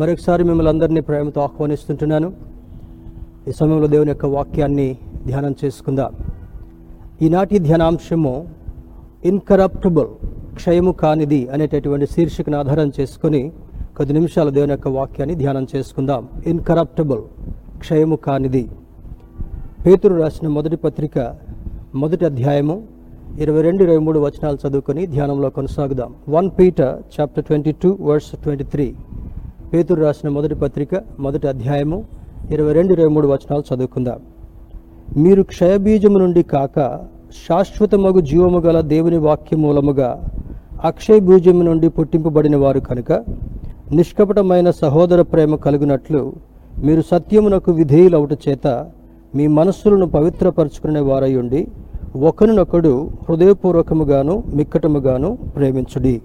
మరొకసారి మిమ్మల్ని అందరినీ ప్రేమతో ఆహ్వానిస్తుంటున్నాను. ఈ సమయంలో దేవుని యొక్క వాక్యాన్ని ధ్యానం చేసుకుందాం. ఈనాటి ధ్యానాంశము ఇన్కరప్టబుల్ క్షయము కానిది అనేటటువంటి శీర్షికను ఆధారం చేసుకొని కొద్ది నిమిషాలు దేవుని యొక్క వాక్యాన్ని ధ్యానం చేసుకుందాం. ఇన్కరప్టబుల్ క్షయము కానిది. పేతురు రాసిన మొదటి పత్రిక మొదటి అధ్యాయము ఇరవై రెండు ఇరవై మూడు వచనాలు చదువుకొని ధ్యానంలో కొనసాగుదాం. One Peter chapter twenty two verse twenty three పేతురు రాసిన మొదటి పత్రిక మొదటి అధ్యాయము ఇరవై రెండు ఇరవై మూడు వచనాలు చదువుకుందాం. మీరు క్షయబీజము నుండి కాక శాశ్వతమగు జీవము గల దేవుని వాక్య మూలముగా అక్షయ బీజము నుండి పుట్టింపబడిన వారు కనుక నిష్కపటమైన సహోదర ప్రేమ కలుగునట్లు మీరు సత్యమునకు విధేయులవుట చేత మీ మనస్సులను పవిత్రపరచుకునే వారై ఉండి ఒకరినొకడు హృదయపూర్వకముగాను మిక్కటముగాను ప్రేమించుడి.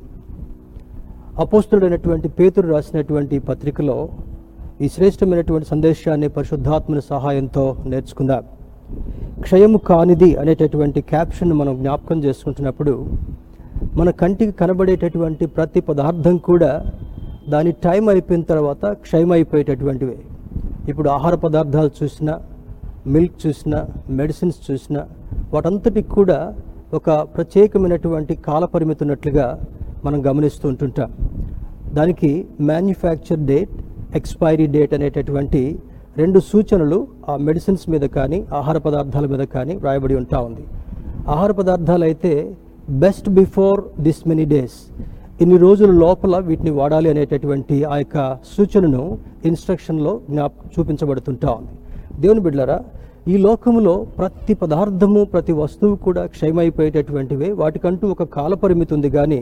అపోస్తుడైనటువంటి పేతుడు రాసినటువంటి పత్రికలో ఈ శ్రేష్టమైనటువంటి సందేశాన్ని పరిశుద్ధాత్మని సహాయంతో నేర్చుకుందాం. క్షయము కానిది అనేటటువంటి క్యాప్షన్ మనం జ్ఞాపకం చేసుకుంటున్నప్పుడు మన కంటికి కనబడేటటువంటి ప్రతి పదార్థం కూడా దాని టైం అయిపోయిన తర్వాత క్షయమైపోయేటటువంటివి. ఇప్పుడు ఆహార పదార్థాలు చూసినా మిల్క్ చూసినా మెడిసిన్స్ చూసినా వాటంతటికి కూడా ఒక ప్రత్యేకమైనటువంటి కాలపరిమితి ఉన్నట్లుగా మనం గమనిస్తూ ఉంటుంటాం. దానికి మ్యానుఫ్యాక్చర్ డేట్ ఎక్స్పైరీ డేట్ అనేటటువంటి రెండు సూచనలు ఆ మెడిసిన్స్ మీద కానీ ఆహార పదార్థాల మీద కానీ వ్రాయబడి ఉంటా ఉంది. ఆహార పదార్థాలు అయితే best before this many days ఇన్ని రోజుల లోపల వీటిని వాడాలి అనేటటువంటి ఆ యొక్క సూచనను ఇన్స్ట్రక్షన్లో జ్ఞాప చూపించబడుతుంటా ఉంది. దేవుని బిడ్డారా ఈ లోకములో ప్రతి పదార్థము ప్రతి వస్తువు కూడా క్షయమైపోయేటటువంటివే వాటికంటూ ఒక కాల పరిమితి ఉంది. కానీ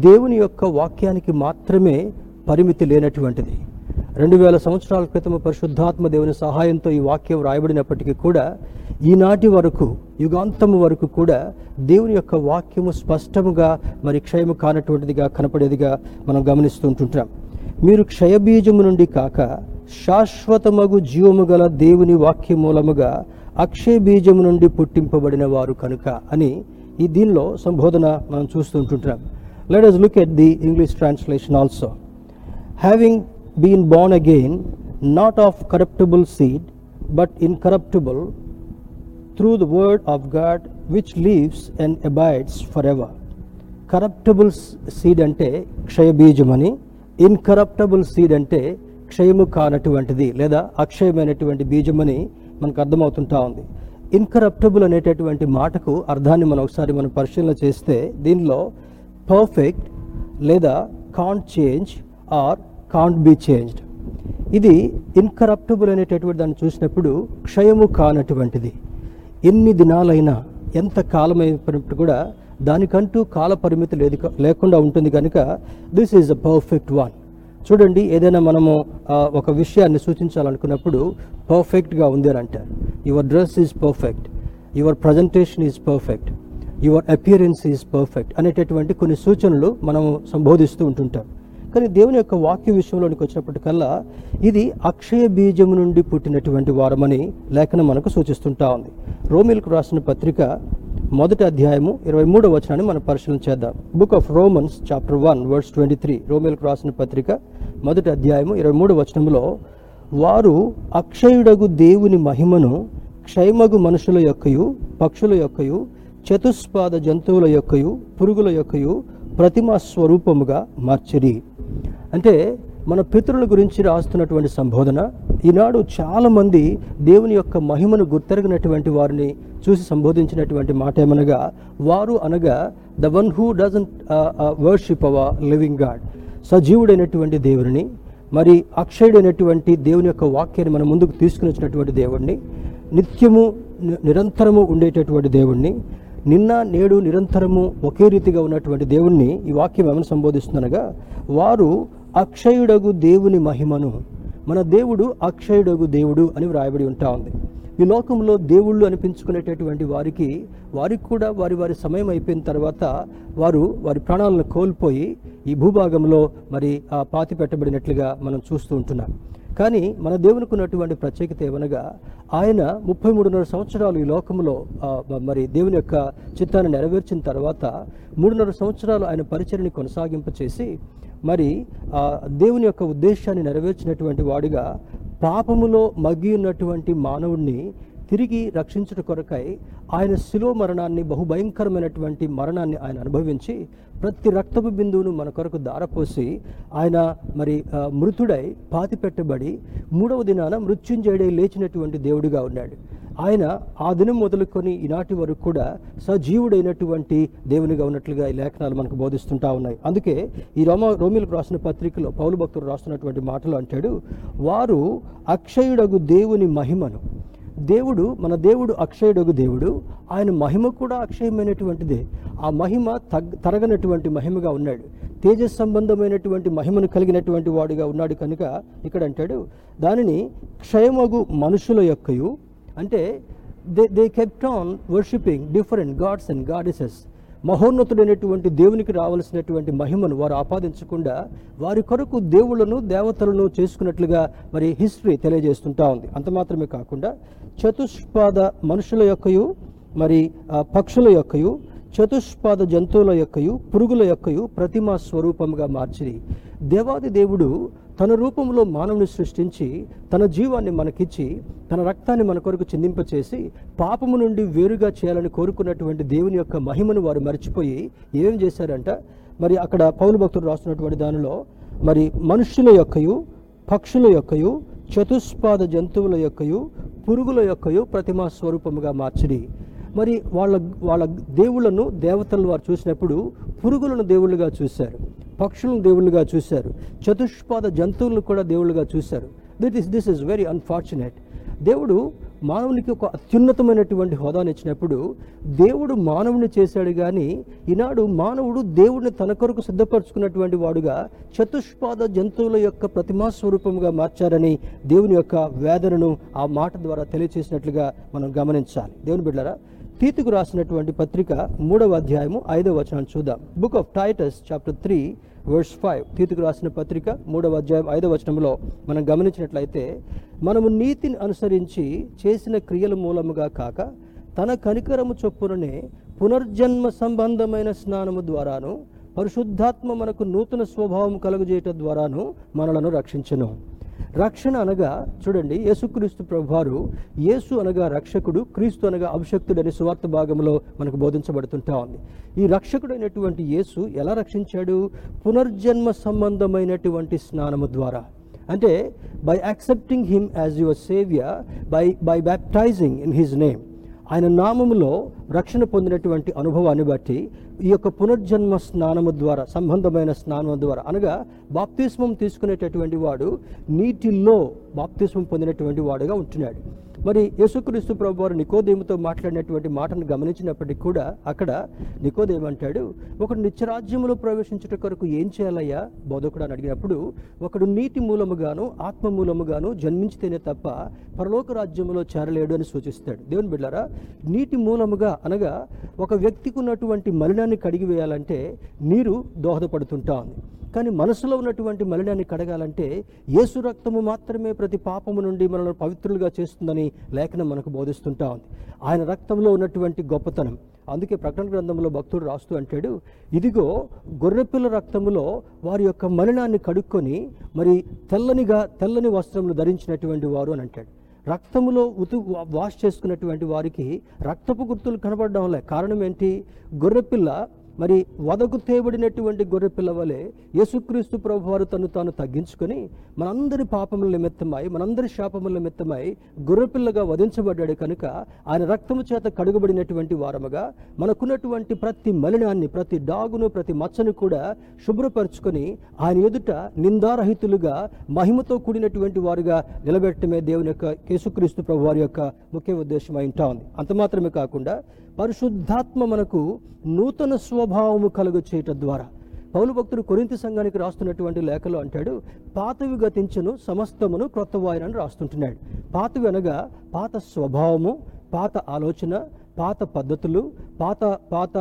దేవుని యొక్క వాక్యానికి మాత్రమే పరిమితి లేనటువంటిది. రెండు వేల సంవత్సరాల క్రితం పరిశుద్ధాత్మ దేవుని సహాయంతో ఈ వాక్యం రాయబడినప్పటికీ కూడా ఈనాటి వరకు యుగాంతము వరకు కూడా దేవుని యొక్క వాక్యము స్పష్టముగా మరి క్షయము కానటువంటిదిగా కనపడేదిగా మనం గమనిస్తూ ఉంటుంటాం. మీరు క్షయబీజము నుండి కాక శాశ్వతమగు జీవము గల దేవుని వాక్య మూలముగా అక్షయ బీజము నుండి పుట్టింపబడిన వారు కనుక అని ఈ దీనిలో సంబోధన మనం చూస్తూ ఉంటుంటాం let us look at the English translation also having been born again, not of corruptible seed, but incorruptible, through the word of God, which lives and abides forever. Corruptible seed అంటే క్షయబీజమని ఇన్కరప్టబుల్ సీడ్ అంటే క్షయము కానటువంటిది లేదా అక్షయమైనటువంటి బీజమని మనకు అర్థమవుతుంటా ఉంది incorruptible అనేటటువంటి మాటకు అర్థాన్ని మనం ఒకసారి మనం పరిశీలన చేస్తే దీనిలో పర్ఫెక్ట్ లేదా can't change or can't be changed ఇది ఇన్కరప్టబుల్ అనేటటువంటి దాన్ని చూసినప్పుడు క్షయము కానటువంటిది. ఎన్ని దినాలైనా ఎంత కాలమైనప్పుడు కూడా దానికంటూ కాల పరిమితి లేదు లేకుండా ఉంటుంది కనుక this is a perfect one చూడండి ఏదైనా మనము ఒక విషయాన్ని సూచించాలనుకున్నప్పుడు పర్ఫెక్ట్గా ఉంది అని అంటారు. Your dress is perfect your presentation is perfect your appearance is perfect అనేటటువంటి కొన్ని సూచనలు మనము సంబోధిస్తూ ఉంటుంటాం. కానీ దేవుని యొక్క వాక్య విషయంలోనికి వచ్చినప్పటికల్లా ఇది అక్షయ బీజము నుండి పుట్టినటువంటి వారమని లేఖనం మనకు సూచిస్తుంటా ఉంది. రోమిల్కు రాసిన పత్రిక మొదటి అధ్యాయము ఇరవై మూడో వచనాన్ని మనం పరిశీలన చేద్దాం. Book of Romans chapter one words twenty three రోమిల్కు రాసిన పత్రిక మొదటి అధ్యాయము ఇరవై మూడు వచనంలో వారు అక్షయుడగు దేవుని మహిమను క్షయమగు మనుషుల యొక్కయు పక్షుల యొక్కయు చతుస్పాద జంతువుల యొక్కయు పురుగుల యొక్కయు ప్రతిమా స్వరూపముగా మార్చిరి. అంటే మన పితరుల గురించి రాస్తున్నటువంటి సంబోధన ఈనాడు చాలామంది దేవుని యొక్క మహిమను గుర్తెరగినటువంటి వారిని చూసి సంబోధించినటువంటి మాట ఏమనగా వారు అనగా the one who doesn't worship our living God. సజీవుడైనటువంటి దేవుని మరి అక్షయుడైనటువంటి దేవుని యొక్క వాక్యాన్ని మనం ముందుకు తీసుకుని వచ్చినటువంటి దేవుణ్ణి నిత్యము నిరంతరము ఉండేటటువంటి దేవుణ్ణి నిన్న నేడు నిరంతరము ఒకే రీతిగా ఉన్నటువంటి దేవుణ్ణి ఈ వాక్యం ఏమని సంబోధిస్తుందనగా వారు అక్షయుడగు దేవుని మహిమను మన దేవుడు అక్షయుడగు దేవుడు అని వ్రాయబడి ఉంటా ఉంది. ఈ లోకంలో దేవుళ్ళు అనిపించుకునేటటువంటి వారికి వారికి కూడా వారి వారి సమయం అయిపోయిన తర్వాత వారు వారి ప్రాణాలను కోల్పోయి ఈ భూభాగంలో మరి ఆ పాతి పెట్టబడినట్లుగా మనం చూస్తూ ఉంటున్నాం. కానీ మన దేవునికి ఉన్నటువంటి ప్రత్యేకత ఏమనగా ఆయన ముప్పై మూడున్నర సంవత్సరాలు ఈ లోకంలో మరి దేవుని యొక్క చిత్తాన్ని నెరవేర్చిన తర్వాత మూడున్నర సంవత్సరాలు ఆయన పరిచయని కొనసాగింప చేసి మరి దేవుని యొక్క ఉద్దేశాన్ని నెరవేర్చినటువంటి వాడిగా పాపములో మగ్గి ఉన్నటువంటి మానవుడిని తిరిగి రక్షించుట కొరకై ఆయన శిలో మరణాన్ని బహుభయంకరమైనటువంటి మరణాన్ని ఆయన అనుభవించి ప్రతి రక్తపు బిందువును మన కొరకు దారపోసి ఆయన మరి మృతుడై పాతి పెట్టబడి మూడవ దినాన మృత్యుంజయుడై లేచినటువంటి దేవుడిగా ఉన్నాడు. ఆయన ఆ దినం మొదలుకొని ఈనాటి వరకు కూడా సజీవుడైనటువంటి దేవునిగా ఉన్నట్లుగా ఈ లేఖనాలు మనకు బోధిస్తుంటా ఉన్నాయి. అందుకే ఈ రోమ రోమిలకు రాసిన పత్రికలో పౌలు భక్తులు రాస్తున్నటువంటి మాటలు అంటాడు వారు అక్షయుడగు దేవుని మహిమను దేవుడు మన దేవుడు అక్షయుడగు దేవుడు ఆయన మహిమ కూడా అక్షయమైనటువంటిదే. ఆ మహిమ తగ్ తరగనటువంటి మహిమగా ఉన్నాడు. తేజస్ సంబంధమైనటువంటి మహిమను కలిగినటువంటి వాడుగా ఉన్నాడు కనుక ఇక్కడ అంటాడు దానిని క్షయమగు మనుషుల యొక్కయు అంటే they they kept on worshipping different gods and goddesses మహోన్నతుడైనటువంటి దేవునికి రావాల్సినటువంటి మహిమను వారు ఆపాదించకుండా వారి కొరకు దేవుళ్ళను దేవతలను చేసుకున్నట్లుగా మరి హిస్టరీ తెలియజేస్తుంటా ఉంది. అంత మాత్రమే కాకుండా చతుష్పాద మనుషుల యొక్కయు మరి పక్షుల యొక్కయు చతుష్పాద జంతువుల యొక్కయు పురుగుల యొక్కయు ప్రతిమా స్వరూపముగా మార్చిరి. దేవాది దేవుడు తన రూపంలో మానవుని సృష్టించి తన జీవాన్ని మనకిచ్చి తన రక్తాన్ని మన కొరకు చిందింపచేసి పాపము నుండి వేరుగా చేయాలని కోరుకున్నటువంటి దేవుని యొక్క మహిమను వారు మర్చిపోయి ఏం చేశారంట? మరి అక్కడ పౌలు భక్తులు రాస్తున్నటువంటి దానిలో మరి మనుష్యుల యొక్కయు పక్షుల యొక్కయు చతుష్పాద జంతువుల యొక్కయు పురుగుల యొక్కయు ప్రతిమా స్వరూపముగా మార్చిరి. మరి వాళ్ళ వాళ్ళ దేవుళ్ళను దేవతలను వారు చూసినప్పుడు పురుగులను దేవుళ్ళుగా చూశారు. పక్షులను దేవుళ్ళుగా చూశారు. చతుష్పాద జంతువులను కూడా దేవుళ్ళుగా చూశారు. That is this is very unfortunate దేవుడు మానవునికి ఒక అత్యున్నతమైనటువంటి హోదాను ఇచ్చినప్పుడు దేవుడు మానవుని చేశాడు కానీ ఈనాడు మానవుడు దేవుడిని తన కొరకు సిద్ధపరచుకున్నటువంటి వాడుగా చతుష్పాద జంతువుల యొక్క ప్రతిమా స్వరూపముగా మార్చారని దేవుని యొక్క వేదనను ఆ మాట ద్వారా తెలియచేసినట్లుగా మనం గమనించాలి. దేవుని బిడ్డరా తీతుకు రాసినటువంటి పత్రిక మూడవ అధ్యాయము ఐదవ వచనం చూద్దాం. Book of Titus chapter three verse five తీతుకు రాసిన పత్రిక మూడవ అధ్యాయం ఐదవ వచనంలో మనం గమనించినట్లయితే మనము నీతిని అనుసరించి చేసిన క్రియల మూలముగా కాక తన కనికరము చొప్పుననే పునర్జన్మ సంబంధమైన స్నానము ద్వారాను పరిశుద్ధాత్మ మనకు నూతన స్వభావం కలుగజేయటం ద్వారాను మనలను రక్షించను. రక్షణ అనగా చూడండి యేసుక్రీస్తు ప్రభువారు యేసు అనగా రక్షకుడు క్రీస్తు అనగా అభిషక్తుడని సువార్త భాగంలో మనకు బోధించబడుతుంటా ఉంది. ఈ రక్షకుడైనటువంటి యేసు ఎలా రక్షించాడు? పునర్జన్మ సంబంధమైనటువంటి స్నానము ద్వారా. అంటే by accepting him as your saviour by by baptizing in his name ఆయన నామములో రక్షణ పొందినటువంటి అనుభవాన్ని బట్టి ఈ యొక్క పునర్జన్మ స్నానము ద్వారా సంబంధమైన స్నానము ద్వారా అనగా బాప్తిస్మం తీసుకునేటటువంటి వాడు నీటిలో బాప్తిస్మం పొందినటువంటి వాడుగా ఉంటున్నాడు. మరి యేసుక్రీస్తు ప్రభు వారు నికోదేముతో మాట్లాడినటువంటి మాటను గమనించినప్పటికీ కూడా అక్కడ నికోదేమంటాడు ఒకడు నిత్యరాజ్యములో ప్రవేశించుట కొరకు ఏం చేయాలయ్యా? బోధకుడు అని అడిగినప్పుడు ఒకడు నీటి మూలముగాను ఆత్మ మూలముగాను జన్మించితేనే తప్ప పరలోక రాజ్యములో చేరలేడు అని సూచిస్తాడు. దేవుని బిడ్డారా నీటి మూలముగా అనగా ఒక వ్యక్తికి ఉన్నటువంటి మలినాన్ని కడిగి వేయాలంటే నీరు దోహదపడుతుంటా ఉంది. కానీ మనసులో ఉన్నటువంటి మలినాన్ని కడగాలంటే యేసు రక్తము మాత్రమే ప్రతి పాపము నుండి మనల్ని పవిత్రులుగా చేస్తుందని లేఖనం మనకు బోధిస్తుంటా ఉంది. ఆయన రక్తంలో ఉన్నటువంటి గొప్పతనం. అందుకే ప్రకటన గ్రంథంలో భక్తుడు రాస్తూ అంటాడు ఇదిగో గొర్రెపిల్ల రక్తములో వారి యొక్క మలినాన్ని కడుక్కొని మరి తెల్లనిగా తెల్లని వస్త్రములు ధరించినటువంటి వారు అని అంటాడు. రక్తములో ఉతు వాష్ చేసుకున్నటువంటి వారికి రక్తపు గుర్తులు కనబడడం లే కారణం ఏంటి? గొర్రెపిల్ల మరి వదకు తేబడినటువంటి గొర్రె పిల్లవలే యేసుక్రీస్తు ప్రభు వారు తను తాను తగ్గించుకొని మనందరి పాపముల నిమిత్తమై మనందరి శాపముల నిమిత్తమై గొర్రెపిల్లగా వధించబడ్డాడు కనుక ఆయన రక్తము చేత కడుగబడినటువంటి వారముగా మనకున్నటువంటి ప్రతి మలినాన్ని ప్రతి డాగును ప్రతి మచ్చను కూడా శుభ్రపరచుకొని ఆయన ఎదుట నిందారహితులుగా మహిమతో కూడినటువంటి వారుగా నిలబెట్టమే దేవుని యొక్క యేసుక్రీస్తు ప్రభు వారి యొక్క ముఖ్య ఉద్దేశం అయి ఉంటా ఉంది. అంత మాత్రమే కాకుండా పరిశుద్ధాత్మ మనకు నూతన స్వభావము కలుగ చేయటం ద్వారా. పౌలు భక్తుడు కొరింత సంఘానికి రాస్తున్నటువంటి లేఖలో అంటాడు పాతవి గతించను సమస్తమును క్రొత్త వాయనని రాస్తుంటున్నాడు. పాతవి అనగా పాత స్వభావము పాత ఆలోచన పాత పద్ధతులు పాత పాత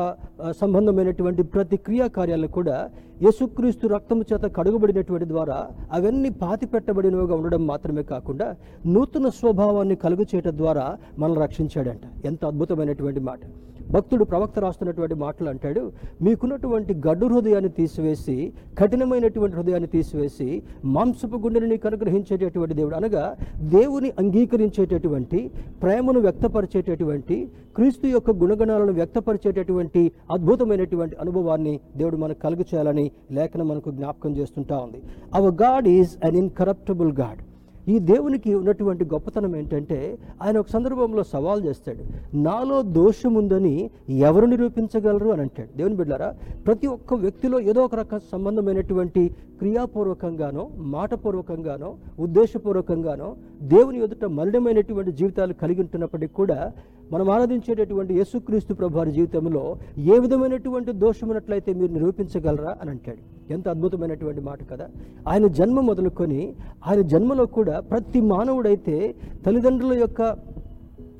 సంబంధమైనటువంటి ప్రతి క్రియాకార్యాలు కూడా యేసుక్రీస్తు రక్తము చేత కడుగబడినటువంటి ద్వారా అవన్నీ పాతి పెట్టబడినవిగా ఉండడం మాత్రమే కాకుండా నూతన స్వభావాన్ని కలుగు చేయటం ద్వారా మనల్ని రక్షించాడంట. ఎంత అద్భుతమైనటువంటి మాట. భక్తుడు ప్రవక్త రాస్తున్నటువంటి మాటలు అంటాడు మీకున్నటువంటి గడ్డు హృదయాన్ని తీసివేసి కఠినమైనటువంటి హృదయాన్ని తీసివేసి మాంసపు గుండెని నీకు అనుగ్రహించేటటువంటి దేవుడు. అనగా దేవుని అంగీకరించేటటువంటి ప్రేమను వ్యక్తపరిచేటటువంటి క్రీస్తు యొక్క గుణగణాలను వ్యక్తపరిచేటటువంటి అద్భుతమైనటువంటి అనుభవాన్ని దేవుడు మనకు కలుగు చేయాలని లేఖనం మనకు జ్ఞాపకం చేస్తుంటా ఉంది. Our God is an incorruptible God ఈ దేవునికి ఉన్నటువంటి గొప్పతనం ఏంటంటే ఆయన ఒక సందర్భంలో సవాల్ చేస్తాడు నాలో దోషం ఉందని ఎవరు నిరూపించగలరు? అని అంటాడు. దేవుని బిడ్డారా ప్రతి ఒక్క వ్యక్తిలో ఏదో ఒక రక సంబంధమైనటువంటి క్రియాపూర్వకంగానో మాటపూర్వకంగానో ఉద్దేశపూర్వకంగానో దేవుని ఎదుట మలినమైనటువంటి జీవితాలు కలిగి ఉంటున్నప్పటికీ కూడా మనం ఆరాధించేటటువంటి యేసుక్రీస్తు ప్రభు వారి జీవితంలో ఏ విధమైనటువంటి దోషమైనట్లయితే మీరు నిరూపించగలరా అని అంటాడు. ఎంత అద్భుతమైనటువంటి మాట కదా. ఆయన జన్మ మొదలుకొని ఆయన జన్మలో కూడా ప్రతి మానవుడైతే తల్లిదండ్రుల యొక్క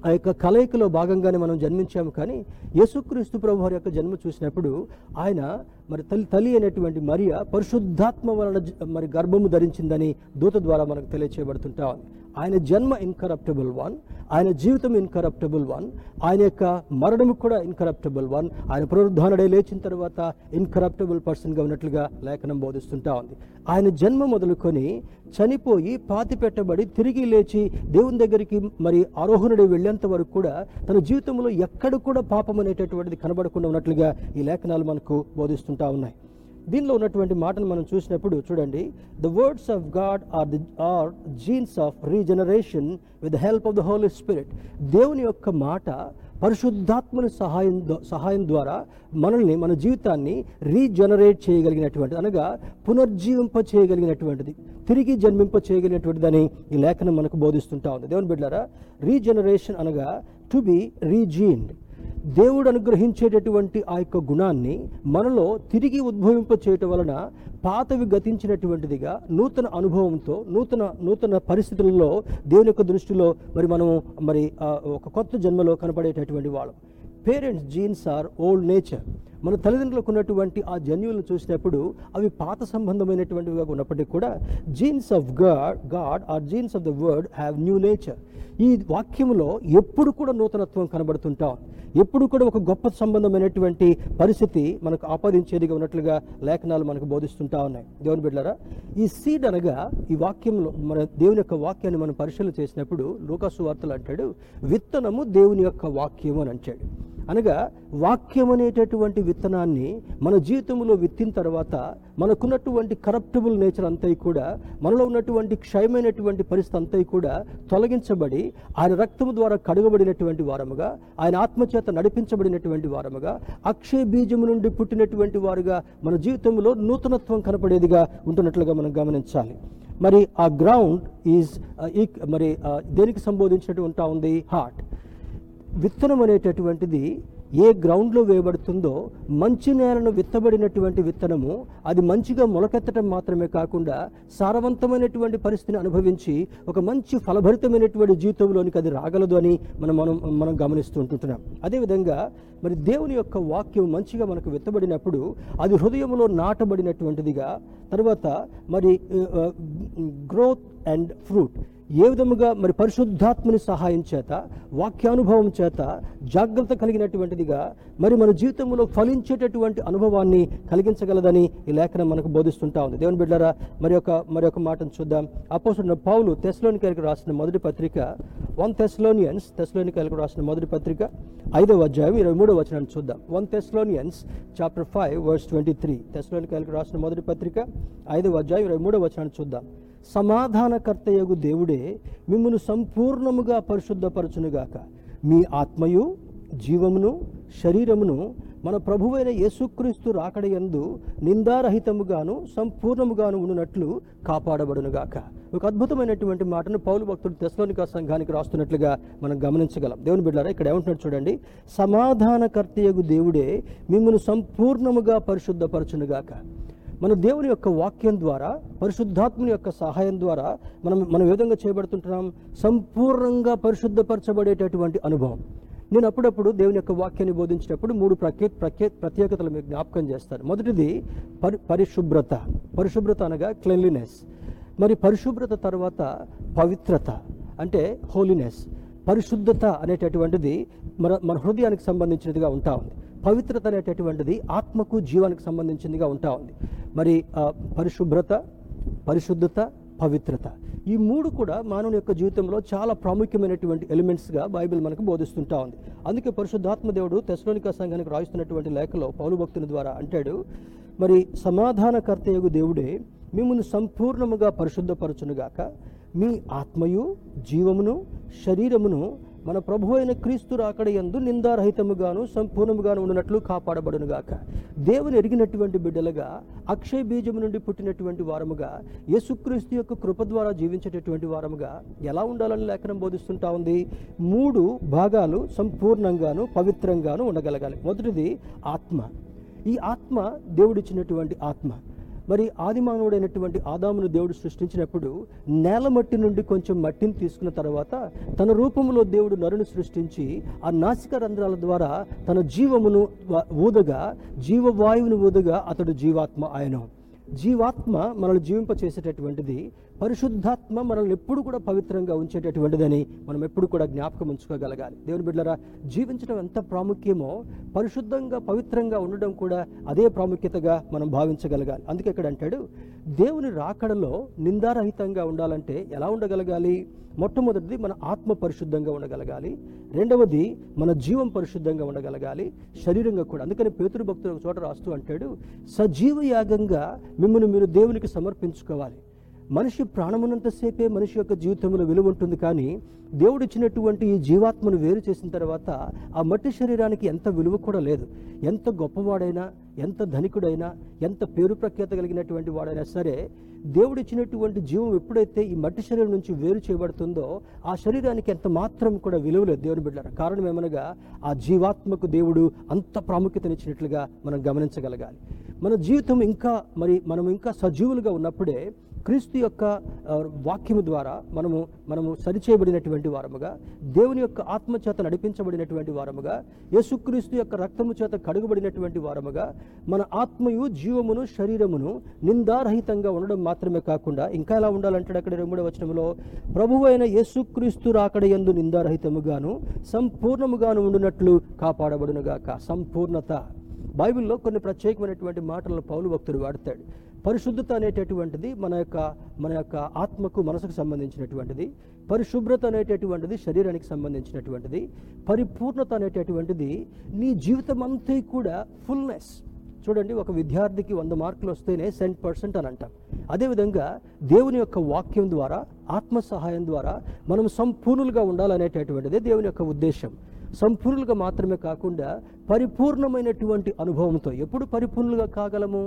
ఆ యొక్క కలయికలో భాగంగానే మనం జన్మించాము. కానీ యేసుక్రీస్తు ప్రభు వారి యొక్క జన్మ చూసినప్పుడు ఆయన మరి తల్లి తల్లి అయినటువంటి మరియ పరిశుద్ధాత్మ వలన మరి గర్భము ధరించిందని దూత ద్వారా మనకు తెలియచేయబడుతుంటా ఉంది. ఆయన జన్మ ఇన్కరప్టబుల్ వన్ ఆయన జీవితం ఇన్కరప్టబుల్ వన్ ఆయన యొక్క మరణం కూడా ఇన్కరప్టబుల్ వన్ ఆయన పునరుద్ధానుడే లేచిన తర్వాత ఇన్కరప్టబుల్ పర్సన్గా ఉన్నట్లుగా లేఖనం బోధిస్తుంటా ఉంది. ఆయన జన్మ మొదలుకొని చనిపోయి పాతి పెట్టబడి తిరిగి లేచి దేవుని దగ్గరికి మరి ఆరోహణుడి వెళ్ళేంత వరకు కూడా తన జీవితంలో ఎక్కడ కూడా పాపం అనేటటువంటిది కనబడకుండా ఉన్నట్లుగా ఈ లేఖనాలు మనకు బోధిస్తుంటా ఉన్నాయి. దీనిలో ఉన్నటువంటి మాటను మనం చూసినప్పుడు చూడండి the words of God are the are genes of regeneration with help of the Holy Spirit దేవుని యొక్క మాట పరిశుద్ధాత్మని సహాయం సహాయం ద్వారా మనల్ని మన జీవితాన్ని రీజనరేట్ చేయగలిగినటువంటి అనగా పునర్జీవింప చేయగలిగినటువంటిది తిరిగి జన్మింప చేయగలిగినటువంటిదని ఈ లేఖనం మనకు బోధిస్తుంటా ఉంది. దేవుని బిడ్డారా రీజనరేషన్ అనగా టు బి రీజీన్డ్ దేవుడు అనుగ్రహించేటటువంటి ఆ యొక్క గుణాన్ని మనలో తిరిగి ఉద్భవింప చేయటం వలన పాతవి గతించినటువంటిదిగా నూతన అనుభవంతో నూతన నూతన పరిస్థితులలో దేవుని యొక్క దృష్టిలో మరి మనము మరి ఒక కొత్త జన్మలో కనపడేటటువంటి వాళ్ళం. Parents genes are old nature. మన తల్లిదండ్రులకు ఉన్నటువంటి ఆ జన్యువులను చూసినప్పుడు అవి పాత సంబంధమైనటువంటివిగా ఉన్నప్పటికీ కూడా genes of God God are genes of the word have new nature. ఈ వాక్యంలో ఎప్పుడు కూడా నూతనత్వం కనబడుతుంటాం. ఎప్పుడు కూడా ఒక గొప్ప సంబంధమైనటువంటి పరిస్థితి మనకు ఆపాదించేదిగా ఉన్నట్లుగా లేఖనాలు మనకు బోధిస్తుంటా ఉన్నాయి. దేవుని బిడ్డారా ఈ సీడ్ అనగా ఈ వాక్యంలో మన దేవుని యొక్క వాక్యాన్ని మనం పరిశీలన చేసినప్పుడు లూకాసు వార్తలు అంటాడు విత్తనము దేవుని యొక్క వాక్యము అని అంటాడు. అనగా వాక్యం అనేటటువంటి విత్తనాన్ని మన జీవితంలో విత్తిన తర్వాత మనకున్నటువంటి కరప్టబుల్ నేచర్ అంతా కూడా మనలో ఉన్నటువంటి క్షయమైనటువంటి పరిస్థితి అంతా కూడా తొలగించబడి ఆయన రక్తము ద్వారా కడుగబడినటువంటి వారముగా ఆయన ఆత్మచేత నడిపించబడినటువంటి వారముగా అక్షయ బీజము నుండి పుట్టినటువంటి వారుగా మన జీవితంలో నూతనత్వం కనపడేదిగా ఉంటున్నట్లుగా మనం గమనించాలి. మరి ఆ గ్రౌండ్ ఈజ్ uh, మరి uh, దేనికి సంబోధించినట్టు ఉంటా ఉంది? హార్ట్ విత్తనం అనేటటువంటిది ఏ గ్రౌండ్లో వేయబడుతుందో మంచి నేలను విత్తబడినటువంటి విత్తనము అది మంచిగా మొలకెత్తడం మాత్రమే కాకుండా సారవంతమైనటువంటి పరిస్థితిని అనుభవించి ఒక మంచి ఫలభరితమైనటువంటి జీవితంలోనికి అది రాగలదు అని మనం మనం మనం గమనిస్తూ ఉంటుంటున్నాం. అదేవిధంగా మరి దేవుని యొక్క వాక్యం మంచిగా మనకు విత్తబడినప్పుడు అది హృదయంలో నాటబడినటువంటిదిగా తర్వాత మరి గ్రోత్ అండ్ ఫ్రూట్ ఏ విధముగా మరి పరిశుద్ధాత్మని సహాయం చేత వాక్యానుభవం చేత జాగ్రత్త కలిగినటువంటిదిగా మరి మన జీవితంలో ఫలించేటటువంటి అనుభవాన్ని కలిగించగలదని ఈ లేఖనం మనకు బోధిస్తుంటా ఉంది. దేవుని బిడ్డారా మరి ఒక మరి ఒక మాటను చూద్దాం. అపోసిన పౌలు తెస్లోనికలకు రాసిన మొదటి పత్రిక వన్ తెస్లోనియన్స్ తెస్లోనికలకు రాసిన మొదటి పత్రిక ఐదవ అధ్యాయం ఇరవై మూడవ వచనాన్ని చూద్దాం. One Thessalonians chapter five verse twenty three. తెస్లోనికలకు రాసిన మొదటి పత్రిక ఐదవ అధ్యాయం ఇరవై మూడవ వచనాన్ని చూద్దాం. సమాధానకర్తయగు దేవుడే మిమ్మను సంపూర్ణముగా పరిశుద్ధపరచునుగాక. మీ ఆత్మయు జీవమును శరీరమును మన ప్రభువైన యేసుక్రీస్తు రాకడయందు నిందారహితముగాను సంపూర్ణముగాను ఉన్నట్లు కాపాడబడునుగాక. ఒక అద్భుతమైనటువంటి మాటను పౌలు భక్తుడు తెస్లోనికా సంఘానికి రాస్తున్నట్లుగా మనం గమనించగలం. దేవుని బిడ్డారా ఇక్కడ ఏమంటున్నాడు చూడండి. సమాధానకర్తయగు దేవుడే మిమ్మల్ని సంపూర్ణముగా పరిశుద్ధపరచునుగాక. మన దేవుని యొక్క వాక్యం ద్వారా పరిశుద్ధాత్మని యొక్క సహాయం ద్వారా మనం మనం ఏ విధంగా చేయబడుతుంటున్నాం? సంపూర్ణంగా పరిశుద్ధపరచబడేటటువంటి అనుభవం. నేను అప్పుడప్పుడు దేవుని యొక్క వాక్యాన్ని బోధించినప్పుడు మూడు ప్రత్యే ప్రత్యే ప్రత్యేకతలు మీకు జ్ఞాపకం చేస్తాను. మొదటిది పరి పరిశుభ్రత. పరిశుభ్రత అనగా క్లెన్లీనెస్ మరి పరిశుభ్రత తర్వాత పవిత్రత అంటే హోలీనెస్ పరిశుద్ధత అనేటటువంటిది మన మన హృదయానికి సంబంధించినదిగా ఉంటా ఉంది. పవిత్రత అనేటటువంటిది ఆత్మకు జీవానికి సంబంధించిందిగా ఉంటా ఉంది. మరి పరిశుభ్రత పరిశుద్ధత పవిత్రత ఈ మూడు కూడా మానవుని యొక్క జీవితంలో చాలా ప్రాముఖ్యమైనటువంటి ఎలిమెంట్స్గా బైబిల్ మనకు బోధిస్తుంటా ఉంది. అందుకే పరిశుద్ధాత్మ దేవుడు తెస్లోనిక సంఘానికి రాయిస్తున్నటువంటి లేఖలో పౌలు భక్తుని ద్వారా అంటాడు మరి సమాధానకర్తయగు దేవుడే మిమ్మల్ని సంపూర్ణముగా పరిశుద్ధపరచునుగాక మీ ఆత్మయు జీవమును శరీరమును మన ప్రభు అయిన క్రీస్తు రాకడ ఎందు నిందారహితముగాను సంపూర్ణముగాను ఉన్నట్లు కాపాడబడునుగాక. దేవుని ఎరిగినటువంటి బిడ్డలుగా అక్షయ బీజము నుండి పుట్టినటువంటి వారముగా యేసుక్రీస్తు యొక్క కృప ద్వారా జీవించేటటువంటి వారముగా ఎలా ఉండాలని లేఖనం బోధిస్తుంటా ఉంది? మూడు భాగాలు సంపూర్ణంగాను పవిత్రంగాను ఉండగలగాలి. మొదటిది ఆత్మ. ఈ ఆత్మ దేవుడిచ్చినటువంటి ఆత్మ. మరి ఆదిమానవుడైనటువంటి ఆదామును దేవుడు సృష్టించినప్పుడు నేల మట్టి నుండి కొంచెం మట్టిని తీసుకున్న తర్వాత తన రూపంలో దేవుడు నరుని సృష్టించి ఆ నాసిక రంధ్రాల ద్వారా తన జీవమును ఊదగా జీవవాయువును ఊదగా అతడు జీవాత్మ ఆయన. జీవాత్మ మనల్ని జీవింపచేసేటటువంటిది పరిశుద్ధాత్మ మనల్ని ఎప్పుడు కూడా పవిత్రంగా ఉంచేటటువంటిదని మనం ఎప్పుడు కూడా జ్ఞాపకం ఉంచుకోగలగాలి. దేవుని బిడ్డరా జీవించడం ఎంత ప్రాముఖ్యమో పరిశుద్ధంగా పవిత్రంగా ఉండడం కూడా అదే ప్రాముఖ్యతగా మనం భావించగలగాలి. అందుకే ఇక్కడ అంటాడు దేవుని రాకడలో నిందారహితంగా ఉండాలంటే ఎలా ఉండగలగాలి? మొట్టమొదటిది మన ఆత్మ పరిశుద్ధంగా ఉండగలగాలి. రెండవది మన జీవం పరిశుద్ధంగా ఉండగలగాలి శరీరంగా కూడా. అందుకని పేతురు భక్తులు ఒక చోట రాస్తూ అంటాడు సజీవ యాగంగా మిమ్మల్ని మీరు దేవునికి సమర్పించుకోవాలి. మనిషి ప్రాణమున్నంతసేపే మనిషి యొక్క జీవితంలో విలువ ఉంటుంది కానీ దేవుడు ఇచ్చినటువంటి ఈ జీవాత్మను వేరు చేసిన తర్వాత ఆ మట్టి శరీరానికి ఎంత విలువ కూడా లేదు. ఎంత గొప్పవాడైనా ఎంత ధనికుడైనా ఎంత పేరు ప్రఖ్యాత కలిగినటువంటి వాడైనా సరే దేవుడు ఇచ్చినటువంటి జీవం ఎప్పుడైతే ఈ మట్టి శరీరం నుంచి వేరు చేయబడుతుందో ఆ శరీరానికి ఎంత మాత్రం కూడా విలువ లేదు దేవుని బిడ్డారు. కారణం ఏమనగా ఆ జీవాత్మకు దేవుడు అంత ప్రాముఖ్యతనిచ్చినట్లుగా మనం గమనించగలగాలి. మన జీవితం ఇంకా మరి మనం ఇంకా సజీవులుగా ఉన్నప్పుడే క్రీస్తు యొక్క వాక్యము ద్వారా మనము మనము సరిచేయబడినటువంటి వారముగా దేవుని యొక్క ఆత్మ చేత నడిపించబడినటువంటి వారముగా యేసుక్రీస్తు యొక్క రక్తము చేత కడుగబడినటువంటి వారముగా మన ఆత్మయు జీవమును శరీరమును నిందారహితంగా ఉండడం మాత్రమే కాకుండా ఇంకా ఎలా ఉండాలంటాడు అక్కడ రెండవ వచనంలో ప్రభు అయిన యేసుక్రీస్తు రాకడ యందు నిందారహితముగాను సంపూర్ణముగాను ఉండునట్లు కాపాడబడునుగాక. సంపూర్ణత. బైబిల్లో కొన్ని ప్రత్యేకమైనటువంటి మాటలను పౌలు భక్తుడు వాడతాడు. పరిశుద్ధత అనేటటువంటిది మన యొక్క మన యొక్క ఆత్మకు మనసుకు సంబంధించినటువంటిది. పరిశుభ్రత అనేటటువంటిది శరీరానికి సంబంధించినటువంటిది. పరిపూర్ణత అనేటటువంటిది నీ జీవితం అంతా కూడా ఫుల్నెస్ చూడండి ఒక విద్యార్థికి వంద మార్కులు వస్తేనే సెంట్ పర్సెంట్ అని అంటాం. అదేవిధంగా దేవుని యొక్క వాక్యం ద్వారా ఆత్మ సహాయం ద్వారా మనం సంపూర్ణులుగా ఉండాలనేటటువంటిదే దేవుని యొక్క ఉద్దేశం. సంపూర్ణులుగా మాత్రమే కాకుండా పరిపూర్ణమైనటువంటి అనుభవంతో ఎప్పుడు పరిపూర్ణులుగా కాగలము?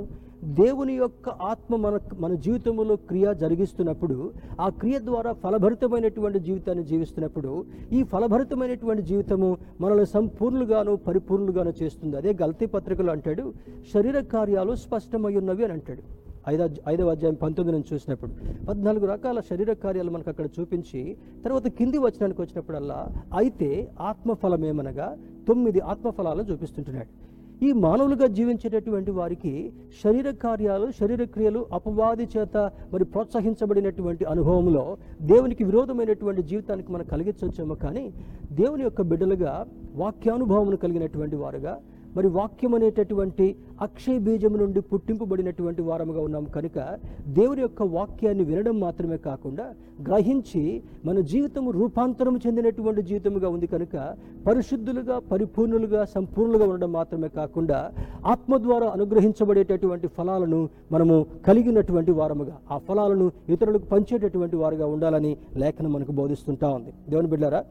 దేవుని యొక్క ఆత్మ మన మన జీవితంలో క్రియ జరిగిస్తున్నప్పుడు ఆ క్రియ ద్వారా ఫలభరితమైనటువంటి జీవితాన్ని జీవిస్తున్నప్పుడు ఈ ఫలభరితమైనటువంటి జీవితము మనల్ని సంపూర్ణులుగాను పరిపూర్ణులుగాను చేస్తుంది. అదే గల్తీ పత్రికలు అంటాడు శరీర కార్యాలు స్పష్టమై ఉన్నవి అని అంటాడు. ఐదో ఐదవ అధ్యాయం పంతొమ్మిది నుంచి చూసినప్పుడు పద్నాలుగు రకాల శరీర కార్యాలు మనకు అక్కడ చూపించి తర్వాత కింది వచనానికి వచ్చినప్పుడల్లా అయితే ఆత్మఫలం ఏమనగా తొమ్మిది ఆత్మఫలాలు చూపిస్తుంటున్నాడు. ఈ మానవులుగా జీవించేటటువంటి వారికి శరీర కార్యాలు శరీర క్రియలు అపవాది చేత మరి ప్రోత్సహించబడినటువంటి అనుభవంలో దేవునికి విరోధమైనటువంటి జీవితానికి మనం కలిగించవచ్చేమో కానీ దేవుని యొక్క బిడ్డలుగా వాక్యానుభవమును కలిగినటువంటి వారుగా మరి వాక్యం అనేటటువంటి అక్షయ బీజము నుండి పుట్టింపబడినటువంటి వారముగా ఉన్నాం. కనుక దేవుని యొక్క వాక్యాన్ని వినడం మాత్రమే కాకుండా గ్రహించి మన జీవితము రూపాంతరం చెందినటువంటి జీవితముగా ఉంది. కనుక పరిశుద్ధులుగా పరిపూర్ణులుగా సంపూర్ణులుగా ఉండడం మాత్రమే కాకుండా ఆత్మ ద్వారా అనుగ్రహించబడేటటువంటి ఫలాలను మనము కలిగినటువంటి వారముగా ఆ ఫలాలను ఇతరులకు పంచేటటువంటి వారుగా ఉండాలని లేఖనం మనకు బోధిస్తుంటా ఉంది. దేవుని బిడ్డారా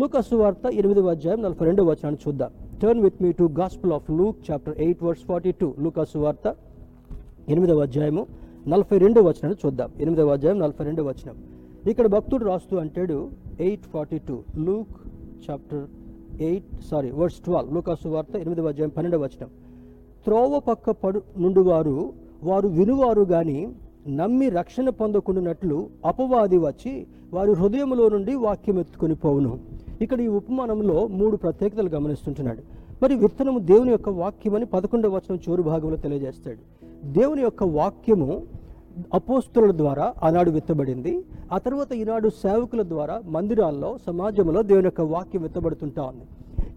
లూకాసు వార్త ఎనిమిది అధ్యాయం నలభై రెండవ వచనాన్ని చూద్దాం. Turn with me to Gospel of Luke chapter eight verse forty two లూకాసు వార్త ఎనిమిదవ అధ్యాయము నలభై రెండవ వచనాన్ని చూద్దాం. ఎనిమిదవ అధ్యాయం నలభై రెండవ వచనం. ఇక్కడ భక్తుడు రాస్తూ అంటాడు eight forty two Luke chapter eight sorry verse twelve లూకాసు వార్త ఎనిమిదవ అధ్యాయం పన్నెండవ వచనం. త్రోవ పక్క పడు నుండి వారు వారు వినువారు కానీ నమ్మి రక్షణ పొందకుండానట్లు అపవాది వచ్చి వారి హృదయంలో నుండి వాక్యం ఎత్తుకొని పోవును. ఇక్కడ ఈ ఉపమానంలో మూడు ప్రత్యేకతలు గమనిస్తుంటున్నాడు. మరి విత్తనము దేవుని యొక్క వాక్యమని పదకొండవ వచనం చివరి భాగంలో తెలియజేస్తాడు. దేవుని యొక్క వాక్యము అపోస్తుల ద్వారా ఆనాడు విత్తబడింది. ఆ తర్వాత ఈనాడు సేవకుల ద్వారా మందిరాల్లో సమాజంలో దేవుని యొక్క వాక్యం విత్తబడుతుంటా ఉంది.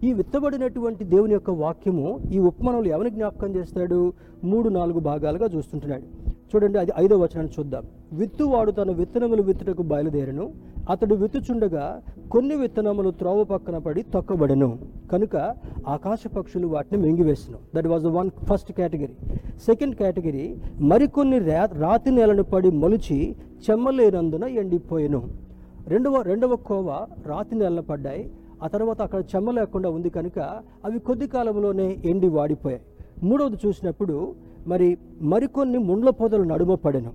ఈ విత్తబడినటువంటి దేవుని యొక్క వాక్యము ఈ ఉపమానంలో ఎవరిని జ్ఞాపకం చేస్తాడు? మూడు నాలుగు భాగాలుగా చూస్తుంటున్నాడు. చూడండి అది ఐదో వచనాన్ని చూద్దాం. విత్తువాడు తన విత్తనములు విత్తుటకు బయలుదేరను. అతడు విత్తుచుండగా కొన్ని విత్తనములు త్రోవ పక్కన పడి తొక్కబడెను. కనుక ఆకాశ పక్షులు వాటిని మింగివేసను. That was the one first category second category మరికొన్ని రా రాతి నేలను పడి మొలిచి చెమ్మలేనందున ఎండిపోయెను. రెండవ రెండవ కోవ రాతి నేలన పడ్డాయి. ఆ తర్వాత అక్కడ చెమ్మ లేకుండా ఉంది కనుక అవి కొద్ది కాలంలోనే ఎండి వాడిపోయాయి. మూడవది చూసినప్పుడు మరి మరికొన్ని ముండ్ల పొదలు నడుమ పడెను.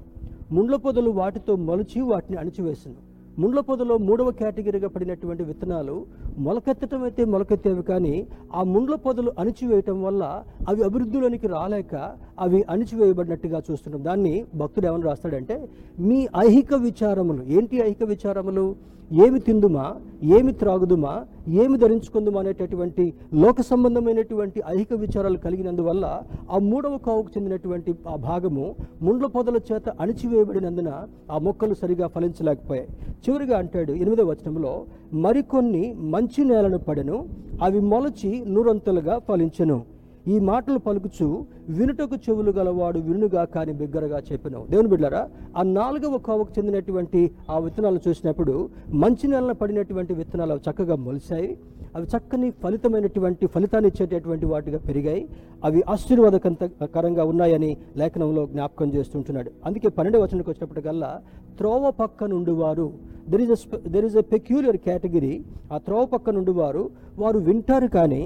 ముండ్ల పొదలు వాటితో మొలిచి వాటిని అణిచివేసను. ముండ్ల పొదలో మూడవ కేటగిరీగా పడినటువంటి విత్తనాలు మొలకెత్తటం అయితే మొలకెత్తేవి కానీ ఆ ముండ్ల పొదలు అణిచివేయటం వల్ల అవి అభివృద్ధిలోనికి రాలేక అవి అణిచివేయబడినట్టుగా చూస్తున్నాం. దాన్ని భక్తుడు ఏమని రాస్తాడంటే మీ ఐహిక విచారములు. ఏంటి ఐహిక విచారములు? ఏమి తిందుమా? ఏమి త్రాగుదుమా? ఏమి ధరించుకుందుమా అనేటటువంటి లోక సంబంధమైనటువంటి ఐహిక విచారాలు కలిగినందువల్ల ఆ మూడవ కావుకు చెందినటువంటి ఆ భాగము ముండ్ల పొదల చేత అణిచివేయబడినందున ఆ మొక్కలు సరిగా ఫలించలేకపోయాయి. చివరిగా అంటాడు ఎనిమిదవ వచనంలో మరికొన్ని మంచి నేలను పడెను అవి మొలచి నూరంతలుగా ఫలించెను. ఈ మాటలు పలుకుచు వినుటకు చెవులు గలవాడు వినుగా కాని బిగ్గరగా చెప్పినావు. దేవుని బిడ్డారా ఆ నాలుగవ కోవకు చెందినటువంటి ఆ విత్తనాలు చూసినప్పుడు మంచి నెలన పడినటువంటి విత్తనాలు అవి చక్కగా మొలిశాయి. అవి చక్కని ఫలితమైనటువంటి ఫలితాన్ని ఇచ్చేటటువంటి వాటిగా పెరిగాయి. అవి ఆశీర్వాదకరంగా ఉన్నాయని లేఖనంలో జ్ఞాపకం చేస్తుంటున్నాడు. అందుకే పన్నెండవ వచనకు వచ్చినప్పటికల్లా త్రోవ పక్క నుండి వారు there is there is a peculiar category ఆ త్రోవ పక్క నుండి వారు వారు వింటారు కానీ